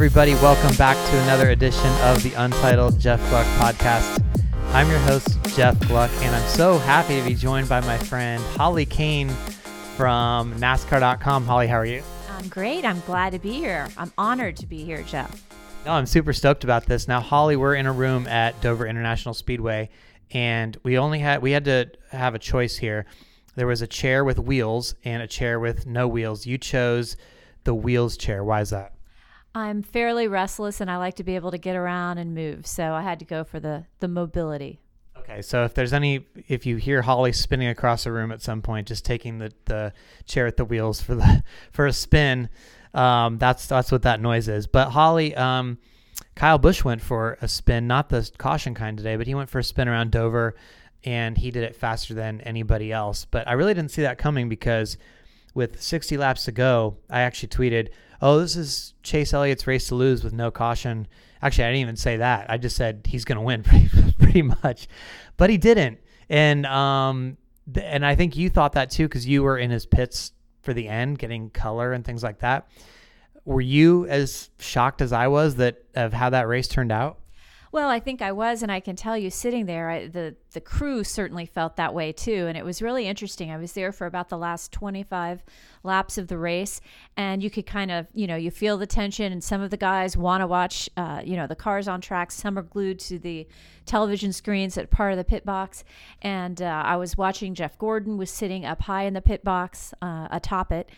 everybody, welcome back to another edition of the Untitled Jeff Gluck podcast. I'm your host, Jeff Gluck, and I'm so happy to be joined by my friend Holly Cain from NASCAR.com. Holly, how are you? I'm great. I'm glad to be here. I'm honored to be here, Jeff. No, I'm super stoked about this. Now, Holly, we're in a room at Dover International Speedway, and we only had we had to have a choice here. There was a chair with wheels and a chair with no wheels. You chose the wheels chair. Why is that? I'm fairly restless and I like to be able to get around and move, so I had to go for the the mobility. Okay, so if there's any, if you hear Holly spinning across the room at some point, just taking the, the chair at the wheels for the for a spin, um, that's that's what that noise is. But Holly, um, Kyle Busch went for a spin, not the caution kind today, but he went for a spin around Dover, and he did it faster than anybody else. But I really didn't see that coming because with 60 laps to go, I actually tweeted, "Oh, this is Chase Elliott's race to lose with no caution." Actually, I didn't even say that. I just said he's going to win pretty, pretty much, but he didn't. And um, th- and I think you thought that too because you were in his pits for the end, getting color and things like that. Were you as shocked as I was that of how that race turned out? Well, I think I was, and I can tell you, sitting there, I, the the crew certainly felt that way too, and it was really interesting. I was there for about the last 25 laps of the race, and you could kind of, you know, you feel the tension, and some of the guys want to watch, uh, you know, the cars on track. Some are glued to the television screens at part of the pit box, and uh, I was watching. Jeff Gordon was sitting up high in the pit box, uh, atop it,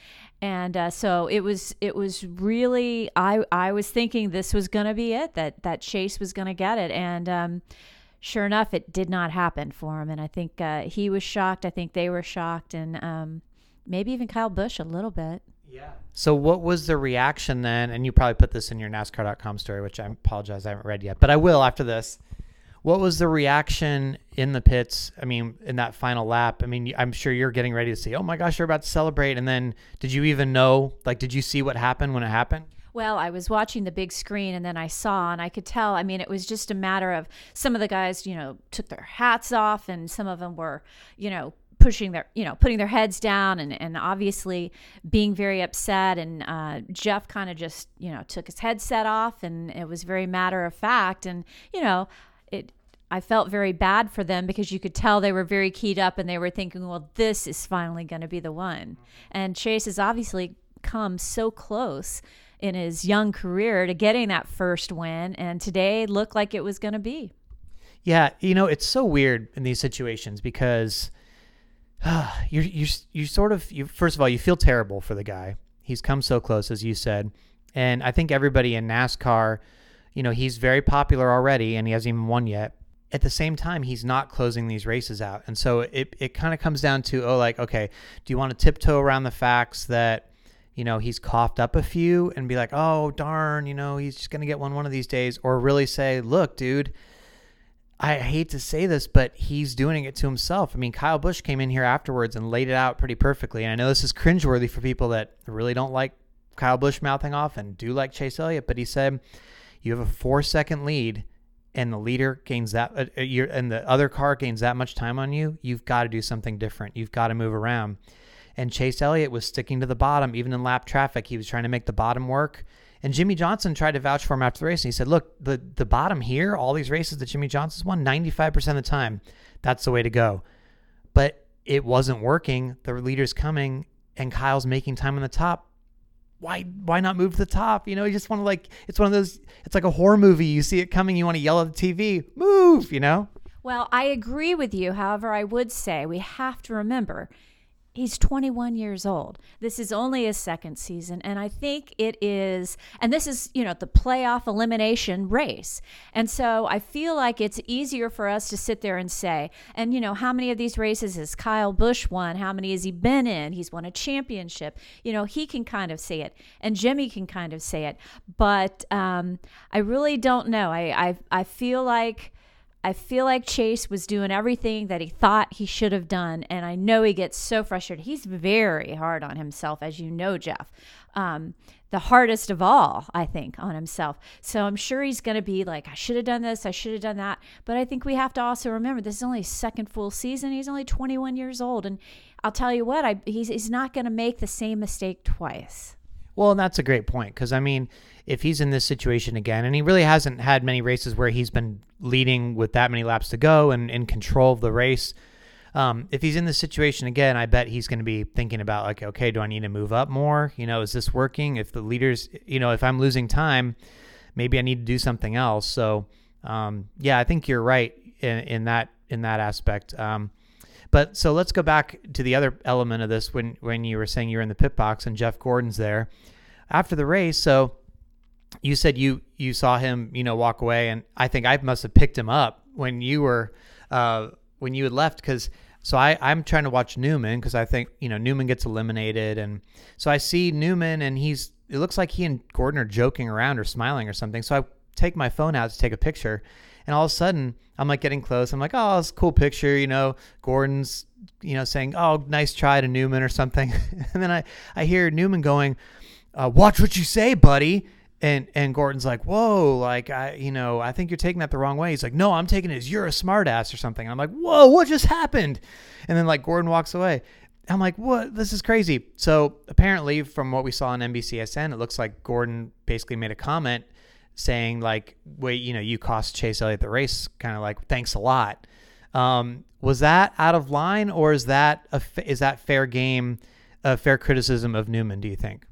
and uh, so it was it was really I I was thinking this was going to be it that that Chase was going to get it. And um, sure enough it did not happen for him. And I think uh, he was shocked. I think they were shocked. And um, maybe even Kyle Busch a little bit. Yeah. So what was the reaction then? And you probably put this in your NASCAR.com story which I apologize I haven't read yet. But I will after this what was the reaction in the pits? I mean, in that final lap. I mean, I'm sure you're getting ready to say, "Oh my gosh, you're about to celebrate." And then, did you even know? Like, did you see what happened when it happened? Well, I was watching the big screen and then I saw and I could tell. I mean, it was just a matter of some of the guys, you know, took their hats off and some of them were, you know, pushing their, you know, putting their heads down and, and obviously being very upset. And uh, Jeff kind of just, you know, took his headset off and it was very matter of fact. And, you know, it I felt very bad for them because you could tell they were very keyed up and they were thinking, well, this is finally going to be the one. And Chase has obviously come so close in his young career to getting that first win, and today looked like it was going to be. Yeah, you know, it's so weird in these situations because uh, you you you sort of you first of all you feel terrible for the guy. He's come so close, as you said, and I think everybody in NASCAR, you know, he's very popular already, and he hasn't even won yet at the same time he's not closing these races out and so it, it kind of comes down to oh like okay do you want to tiptoe around the facts that you know he's coughed up a few and be like oh darn you know he's just going to get one one of these days or really say look dude I hate to say this, but he's doing it to himself. I mean, Kyle Busch came in here afterwards and laid it out pretty perfectly. And I know this is cringeworthy for people that really don't like Kyle Busch mouthing off and do like Chase Elliott, but he said, You have a four second lead and the leader gains that uh, uh and the other car gains that much time on you, you've got to do something different. You've got to move around. And Chase Elliott was sticking to the bottom, even in lap traffic. He was trying to make the bottom work. And Jimmie Johnson tried to vouch for him after the race. And he said, Look, the, the bottom here, all these races that Jimmie Johnson's won, 95% of the time, that's the way to go. But it wasn't working. The leader's coming, and Kyle's making time on the top why why not move to the top? You know, you just want to like it's one of those it's like a horror movie. You see it coming, you want to yell at the TV, move, you know? Well, I agree with you. However, I would say we have to remember He's 21 years old. This is only his second season. And I think it is, and this is, you know, the playoff elimination race. And so I feel like it's easier for us to sit there and say, and, you know, how many of these races has Kyle Busch won? How many has he been in? He's won a championship. You know, he can kind of say it, and Jimmie can kind of say it. But um, I really don't know. I, I, I feel like I feel like Chase was doing everything that he thought he should have done. And I know he gets so frustrated. He's very hard on himself, as you know, Jeff. Um, the hardest of all, I think, on himself. So I'm sure he's going to be like, I should have done this, I should have done that. But I think we have to also remember this is only second full season. He's only 21 years old. And I'll tell you what, I, he's, he's not going to make the same mistake twice. Well, and that's a great point because I mean, if he's in this situation again, and he really hasn't had many races where he's been leading with that many laps to go and in control of the race. Um, if he's in this situation again, I bet he's going to be thinking about like, okay, do I need to move up more? You know, is this working? If the leaders, you know, if I'm losing time, maybe I need to do something else. So, um, yeah, I think you're right in, in that in that aspect. Um, but so let's go back to the other element of this when when you were saying you were in the pit box and Jeff Gordon's there after the race. So you said you you saw him, you know, walk away, and I think I must have picked him up when you were uh, when you had left because. So I, I'm trying to watch Newman because I think you know Newman gets eliminated, and so I see Newman and he's it looks like he and Gordon are joking around or smiling or something. So I take my phone out to take a picture, and all of a sudden I'm like getting close. I'm like, oh, it's a cool picture, you know. Gordon's, you know, saying, oh, nice try to Newman or something, and then I I hear Newman going, uh, watch what you say, buddy. And and Gordon's like, whoa, like I, you know, I think you're taking that the wrong way. He's like, no, I'm taking it as you're a smartass or something. I'm like, whoa, what just happened? And then like Gordon walks away. I'm like, what? This is crazy. So apparently, from what we saw on NBCSN, it looks like Gordon basically made a comment saying like, wait, you know, you cost Chase Elliott the race, kind of like, thanks a lot. Um, was that out of line, or is that a, is that fair game, a fair criticism of Newman? Do you think?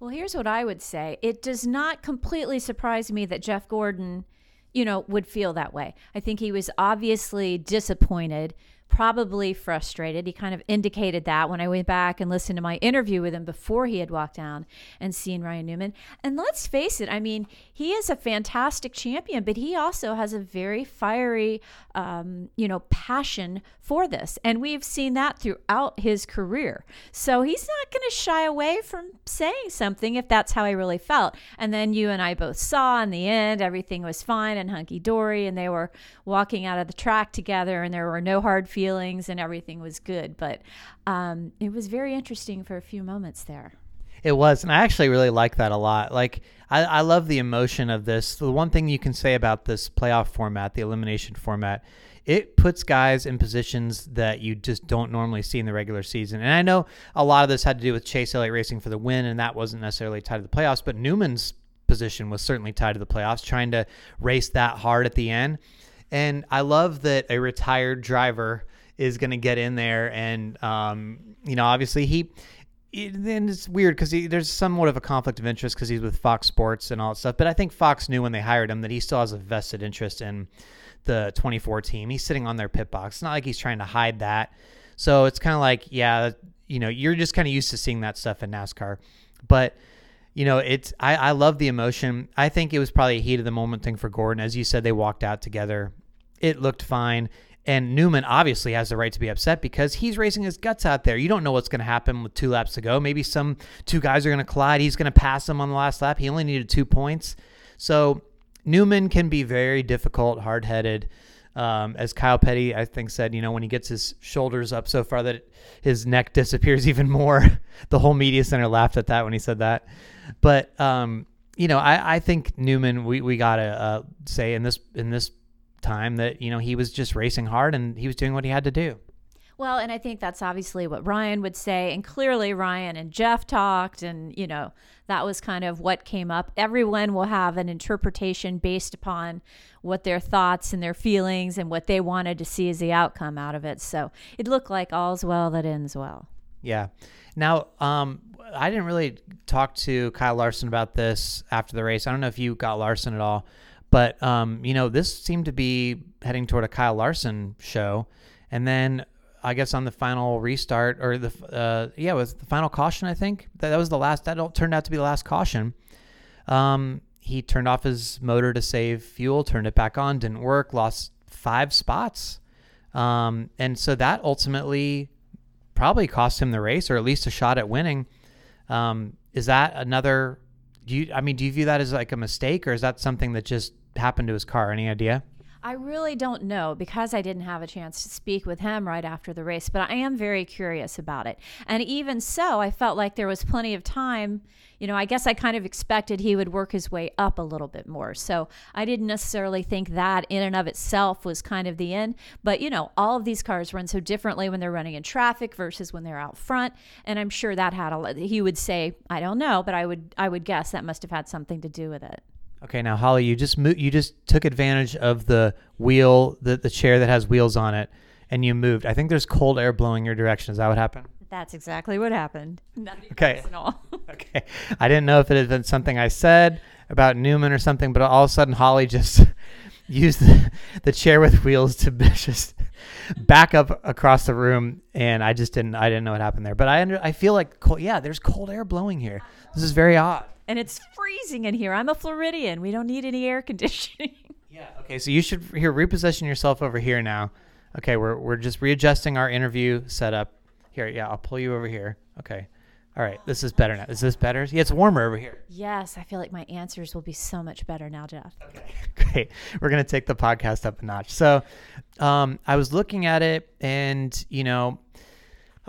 Well, here's what I would say. It does not completely surprise me that Jeff Gordon, you know, would feel that way. I think he was obviously disappointed probably frustrated. He kind of indicated that when I went back and listened to my interview with him before he had walked down and seen Ryan Newman. And let's face it, I mean, he is a fantastic champion, but he also has a very fiery, um, you know, passion for this. And we've seen that throughout his career. So he's not going to shy away from saying something if that's how he really felt. And then you and I both saw in the end, everything was fine and hunky dory, and they were walking out of the track together, and there were no hard feelings feelings and everything was good. But um, it was very interesting for a few moments there. It was, and I actually really like that a lot. Like, I, I love the emotion of this. The one thing you can say about this playoff format, the elimination format, it puts guys in positions that you just don't normally see in the regular season. And I know a lot of this had to do with Chase Elliott racing for the win, and that wasn't necessarily tied to the playoffs, but Newman's position was certainly tied to the playoffs, trying to race that hard at the end. And I love that a retired driver is going to get in there, and um, you know, obviously he. It, then it's weird because there's somewhat of a conflict of interest because he's with Fox Sports and all that stuff. But I think Fox knew when they hired him that he still has a vested interest in the 24 team. He's sitting on their pit box. It's not like he's trying to hide that. So it's kind of like, yeah, you know, you're just kind of used to seeing that stuff in NASCAR. But you know, it's I, I love the emotion. I think it was probably a heat of the moment thing for Gordon. As you said, they walked out together. It looked fine. And Newman obviously has the right to be upset because he's racing his guts out there. You don't know what's going to happen with two laps to go. Maybe some two guys are going to collide. He's going to pass them on the last lap. He only needed two points. So Newman can be very difficult, hard headed. Um, as Kyle Petty, I think, said, you know, when he gets his shoulders up so far that his neck disappears even more. the whole media center laughed at that when he said that. But, um, you know, I, I think Newman, we, we got to uh, say in this in this time that you know he was just racing hard and he was doing what he had to do. Well, and I think that's obviously what Ryan would say. And clearly, Ryan and Jeff talked, and, you know, that was kind of what came up. Everyone will have an interpretation based upon what their thoughts and their feelings and what they wanted to see as the outcome out of it. So it looked like all's well that ends well. Yeah. Now, um, I didn't really talk to Kyle Larson about this after the race. I don't know if you got Larson at all. But um, you know, this seemed to be heading toward a Kyle Larson show, and then I guess on the final restart or the uh, yeah, it was the final caution. I think that, that was the last. That turned out to be the last caution. Um, he turned off his motor to save fuel, turned it back on, didn't work, lost five spots, um, and so that ultimately probably cost him the race or at least a shot at winning. Um, is that another? Do you? I mean, do you view that as like a mistake, or is that something that just happened to his car? Any idea? I really don't know because I didn't have a chance to speak with him right after the race, but I am very curious about it. And even so, I felt like there was plenty of time. You know, I guess I kind of expected he would work his way up a little bit more. So I didn't necessarily think that in and of itself was kind of the end. But, you know, all of these cars run so differently when they're running in traffic versus when they're out front. And I'm sure that had a, he would say, I don't know, but I would, I would guess that must have had something to do with it. Okay, now Holly, you just mo- you just took advantage of the wheel, the the chair that has wheels on it, and you moved. I think there's cold air blowing your direction. Is that what happened? That's exactly what happened. Nothing Okay. personal. Okay, I didn't know if it had been something I said about Newman or something, but all of a sudden Holly just used the, the chair with wheels to just back up across the room, and I just didn't I didn't know what happened there. But I under, I feel like cold, yeah, there's cold air blowing here. This is very odd. And it's freezing in here. I'm a Floridian. We don't need any air conditioning. Yeah. Okay. So you should here reposition yourself over here now. Okay. We're we're just readjusting our interview setup. Here. Yeah. I'll pull you over here. Okay. All right. This is better now. Is this better? Yeah. It's warmer over here. yes, I feel like my answers will be so much better now, Jeff. Okay. Great. We're gonna take the podcast up a notch. So, um, I was looking at it, and you know,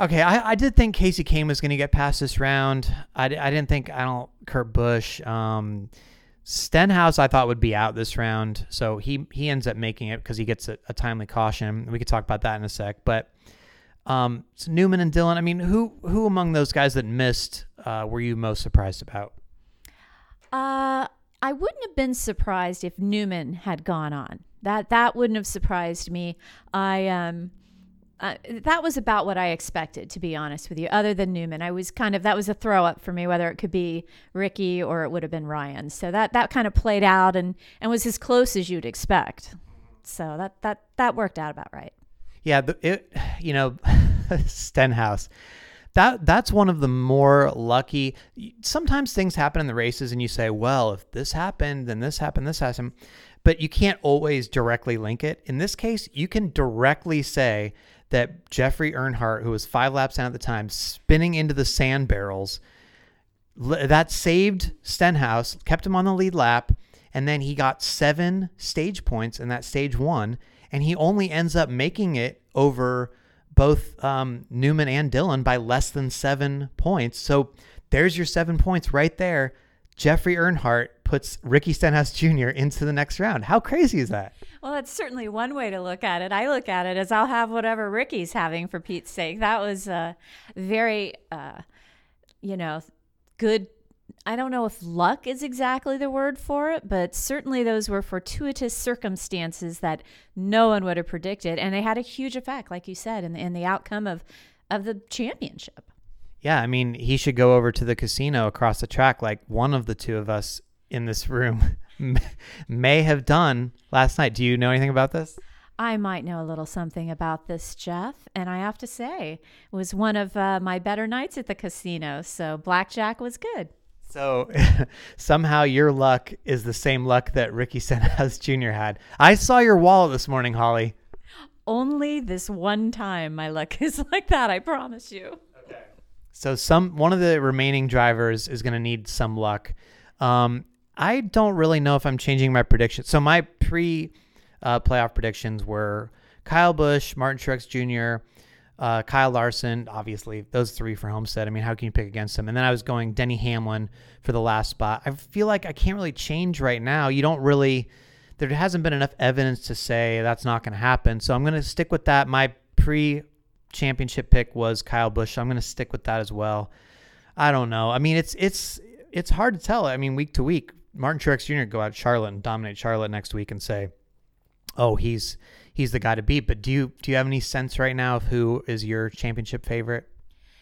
okay, I, I did think Kasey Kahne was gonna get past this round. I, I didn't think I don't Kurt Busch. Um, Stenhouse I thought would be out this round, so he he ends up making it because he gets a, a timely caution. We could talk about that in a sec, but. Um, so Newman and Dillon. I mean, who who among those guys that missed uh, were you most surprised about? Uh, I wouldn't have been surprised if Newman had gone on. That that wouldn't have surprised me. I um. Uh, that was about what I expected, to be honest with you. Other than Newman, I was kind of that was a throw up for me, whether it could be Ricky or it would have been Ryan. So that that kind of played out and and was as close as you'd expect. So that that that worked out about right. Yeah, the, it you know Stenhouse. That that's one of the more lucky. Sometimes things happen in the races, and you say, "Well, if this happened, then this happened, this happened," but you can't always directly link it. In this case, you can directly say that Jeffrey Earnhardt, who was five laps down at the time, spinning into the sand barrels, that saved Stenhouse, kept him on the lead lap, and then he got seven stage points in that stage one, and he only ends up making it over both um, Newman and Dillon by less than seven points. So there's your seven points right there. Jeffrey Earnhardt puts Ricky Stenhouse Jr. into the next round. How crazy is that? Well, that's certainly one way to look at it. I look at it as I'll have whatever Ricky's having for Pete's sake. That was a very, uh, you know, good. I don't know if luck is exactly the word for it, but certainly those were fortuitous circumstances that no one would have predicted, and they had a huge effect, like you said, in the, in the outcome of of the championship. Yeah, I mean, he should go over to the casino across the track like one of the two of us in this room may have done last night. Do you know anything about this? I might know a little something about this, Jeff, and I have to say, it was one of uh, my better nights at the casino. So blackjack was good. So somehow your luck is the same luck that Ricky Stenhouse Jr. had. I saw your wallet this morning, Holly. Only this one time my luck is like that. I promise you. Okay. So some one of the remaining drivers is going to need some luck. Um, I don't really know if I'm changing my prediction. So my pre uh, playoff predictions were Kyle Busch, Martin Truex Jr., uh, Kyle Larson. Obviously, those three for Homestead. I mean, how can you pick against them? And then I was going Denny Hamlin for the last spot. I feel like I can't really change right now. You don't really. There hasn't been enough evidence to say that's not going to happen. So I'm going to stick with that. My pre championship pick was Kyle Busch. So I'm going to stick with that as well. I don't know. I mean, it's it's it's hard to tell. I mean, week to week, Martin Truex Jr. go out to Charlotte and dominate Charlotte next week and say, "Oh, he's he's the guy to beat." But do you do you have any sense right now of who is your championship favorite?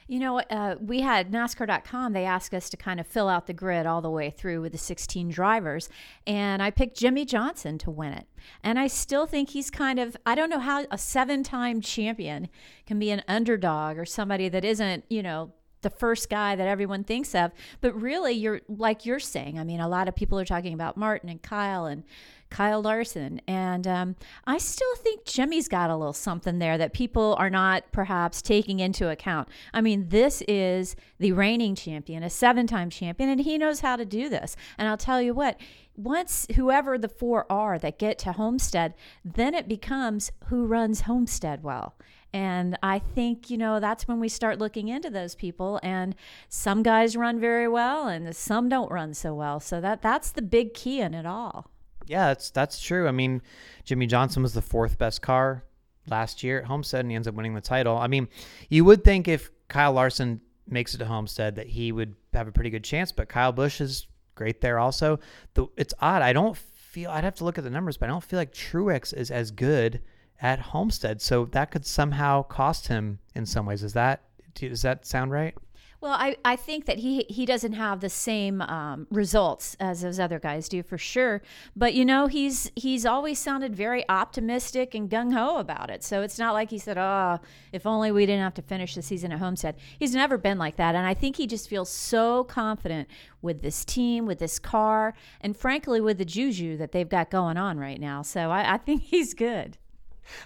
You know, uh, we had NASCAR.com. They asked us to kind of fill out the grid all the way through with the 16 drivers. And I picked Jimmie Johnson to win it. And I still think he's kind of, I don't know how a seven time champion can be an underdog or somebody that isn't, you know, the first guy that everyone thinks of. But really, you're like you're saying. I mean, a lot of people are talking about Martin and Kyle and Kyle Larson. And um, I still think Jimmie's got a little something there that people are not perhaps taking into account. I mean, this is the reigning champion, a seven time champion, and he knows how to do this. And I'll tell you what, once whoever the four are that get to Homestead, then it becomes who runs Homestead well. And I think, you know, that's when we start looking into those people. And some guys run very well and some don't run so well. So that that's the big key in it all. Yeah, that's that's true. I mean, Jimmie Johnson was the fourth best car last year at Homestead, and he ends up winning the title. I mean, you would think if Kyle Larson makes it to Homestead that he would have a pretty good chance, but Kyle Busch is great there also. The, it's odd. I don't feel I'd have to look at the numbers, but I don't feel like Truex is as good at Homestead, so that could somehow cost him in some ways. Is that does that sound right? Well, I, I think that he he doesn't have the same um, results as those other guys do for sure. But you know, he's he's always sounded very optimistic and gung ho about it. So it's not like he said, "Oh, if only we didn't have to finish the season at Homestead." He's never been like that, and I think he just feels so confident with this team, with this car, and frankly, with the juju that they've got going on right now. So I, I think he's good.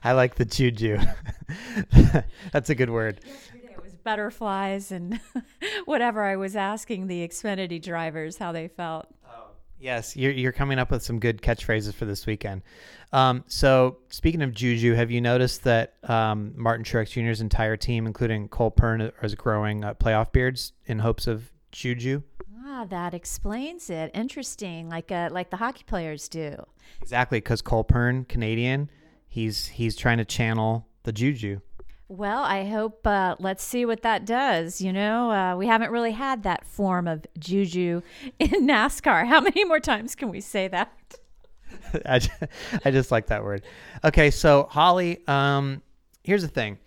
I like the juju. That's a good word butterflies and whatever. I was asking the Xfinity drivers how they felt. Oh, yes, you're, you're coming up with some good catchphrases for this weekend. Um, so, speaking of Juju, have you noticed that um, Martin Truex Jr.'s entire team, including Cole Pearn, is growing uh, playoff beards in hopes of Juju? Ah, that explains it. Interesting, like uh, like the hockey players do. Exactly, because Cole Pearn, Canadian, he's he's trying to channel the Juju. Well, I hope uh, let's see what that does. You know, uh, we haven't really had that form of juju in NASCAR. How many more times can we say that? I, just, I just like that word. Okay, so Holly, um, here's the thing.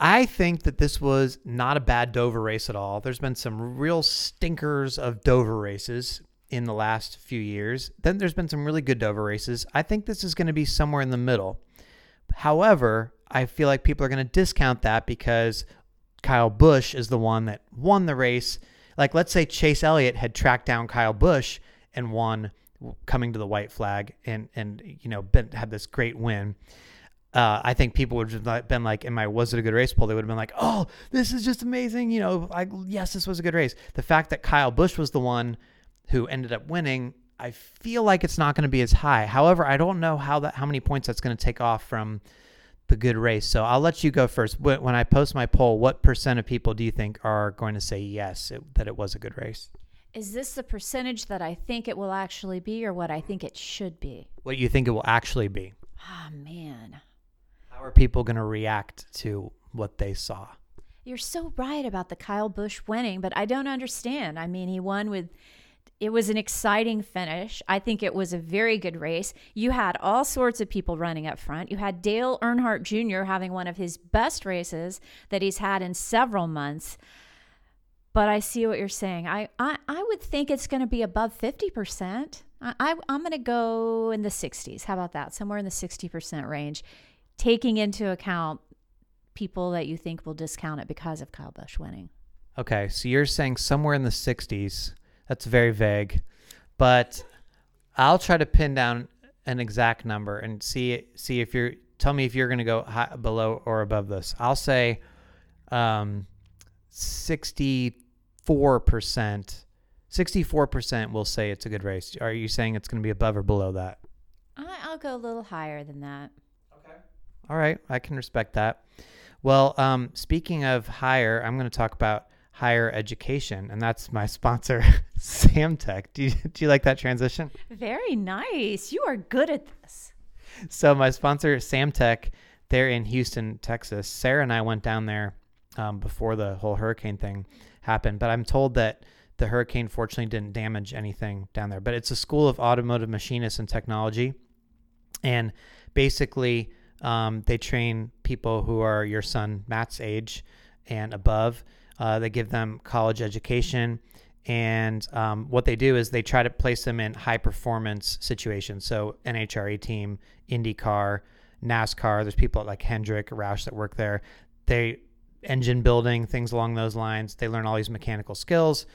I think that this was not a bad Dover race at all. There's been some real stinkers of Dover races in the last few years. Then there's been some really good Dover races. I think this is going to be somewhere in the middle. However, I feel like people are going to discount that because Kyle Busch is the one that won the race. Like, let's say Chase Elliott had tracked down Kyle Busch and won coming to the white flag and, and you know, been, had this great win. Uh, I think people would have been like, "Am I was it a good race?" Poll. They would have been like, "Oh, this is just amazing!" You know, like yes, this was a good race. The fact that Kyle Busch was the one who ended up winning, I feel like it's not going to be as high. However, I don't know how that how many points that's going to take off from the good race. So I'll let you go first. When I post my poll, what percent of people do you think are going to say yes, it, that it was a good race? Is this the percentage that I think it will actually be or what I think it should be? What do you think it will actually be? Ah, oh, man. How are people going to react to what they saw? You're so right about the Kyle Busch winning, but I don't understand. I mean, he won with it was an exciting finish. I think it was a very good race. You had all sorts of people running up front. You had Dale Earnhardt Jr. having one of his best races that he's had in several months. But I see what you're saying. I, I, I would think it's going to be above 50%. I, I, I'm going to go in the 60s. How about that? Somewhere in the 60% range, taking into account people that you think will discount it because of Kyle Busch winning. Okay, so you're saying somewhere in the 60s. That's very vague, but I'll try to pin down an exact number and see see if you're tell me if you're going to go high, below or above this. I'll say um, 64%. 64% will say it's a good race. Are you saying it's going to be above or below that? I'll go a little higher than that. Okay. All right. I can respect that. Well, um, speaking of higher, I'm going to talk about higher education, and that's my sponsor, Samtech. Do you, do you like that transition? Very nice. You are good at this. So my sponsor, Samtech, they're in Houston, Texas. Sarah and I went down there um, before the whole hurricane thing happened, but I'm told that the hurricane fortunately didn't damage anything down there. But it's a school of automotive machinists and technology, and basically um, they train people who are your son Matt's age and above uh, they give them college education. And um, what they do is they try to place them in high performance situations. So, NHRA team, IndyCar, NASCAR, there's people like Hendrick, Roush that work there. They engine building, things along those lines. They learn all these mechanical skills.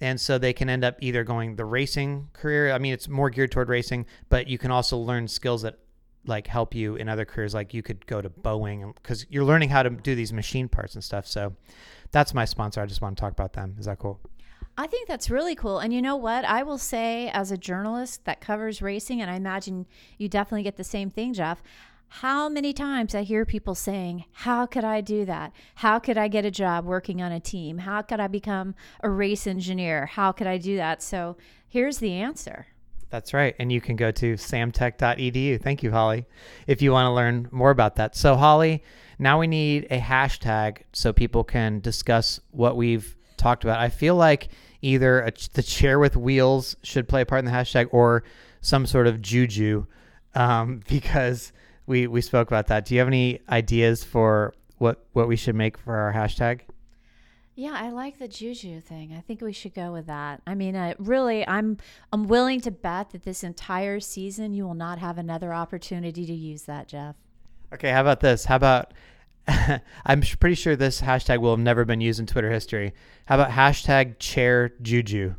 And so they can end up either going the racing career. I mean, it's more geared toward racing, but you can also learn skills that like help you in other careers. Like you could go to Boeing because you're learning how to do these machine parts and stuff. So that's my sponsor. I just want to talk about them. Is that cool? I think that's really cool. And you know what? I will say, as a journalist that covers racing, and I imagine you definitely get the same thing, Jeff. How many times I hear people saying, How could I do that? How could I get a job working on a team? How could I become a race engineer? How could I do that? So here's the answer. That's right. And you can go to samtech.edu. Thank you, Holly, if you want to learn more about that. So, Holly, now we need a hashtag so people can discuss what we've talked about. I feel like either a, the chair with wheels should play a part in the hashtag or some sort of juju um, because we, we spoke about that. Do you have any ideas for what, what we should make for our hashtag? Yeah, I like the juju thing. I think we should go with that. I mean, uh, really, I'm I'm willing to bet that this entire season you will not have another opportunity to use that, Jeff. Okay, how about this? How about I'm pretty sure this hashtag will have never been used in Twitter history. How about hashtag chair juju?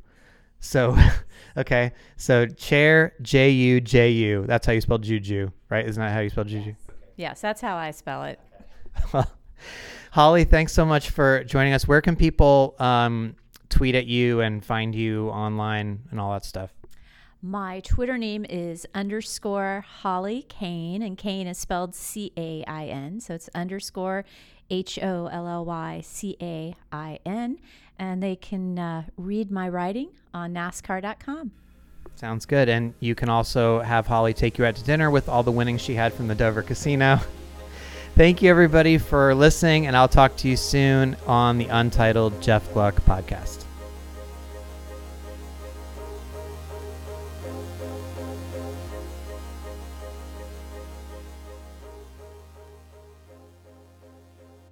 So, okay, so chair J U J U. That's how you spell juju, right? Isn't that how you spell juju? Yes, that's how I spell it. well, Holly, thanks so much for joining us. Where can people um, tweet at you and find you online and all that stuff? My Twitter name is underscore Holly Cain, and Cain is spelled C A I N. So it's underscore H O L L Y C A I N. And they can uh, read my writing on NASCAR.com. Sounds good. And you can also have Holly take you out to dinner with all the winnings she had from the Dover Casino. Thank you, everybody, for listening, and I'll talk to you soon on the Untitled Jeff Gluck podcast.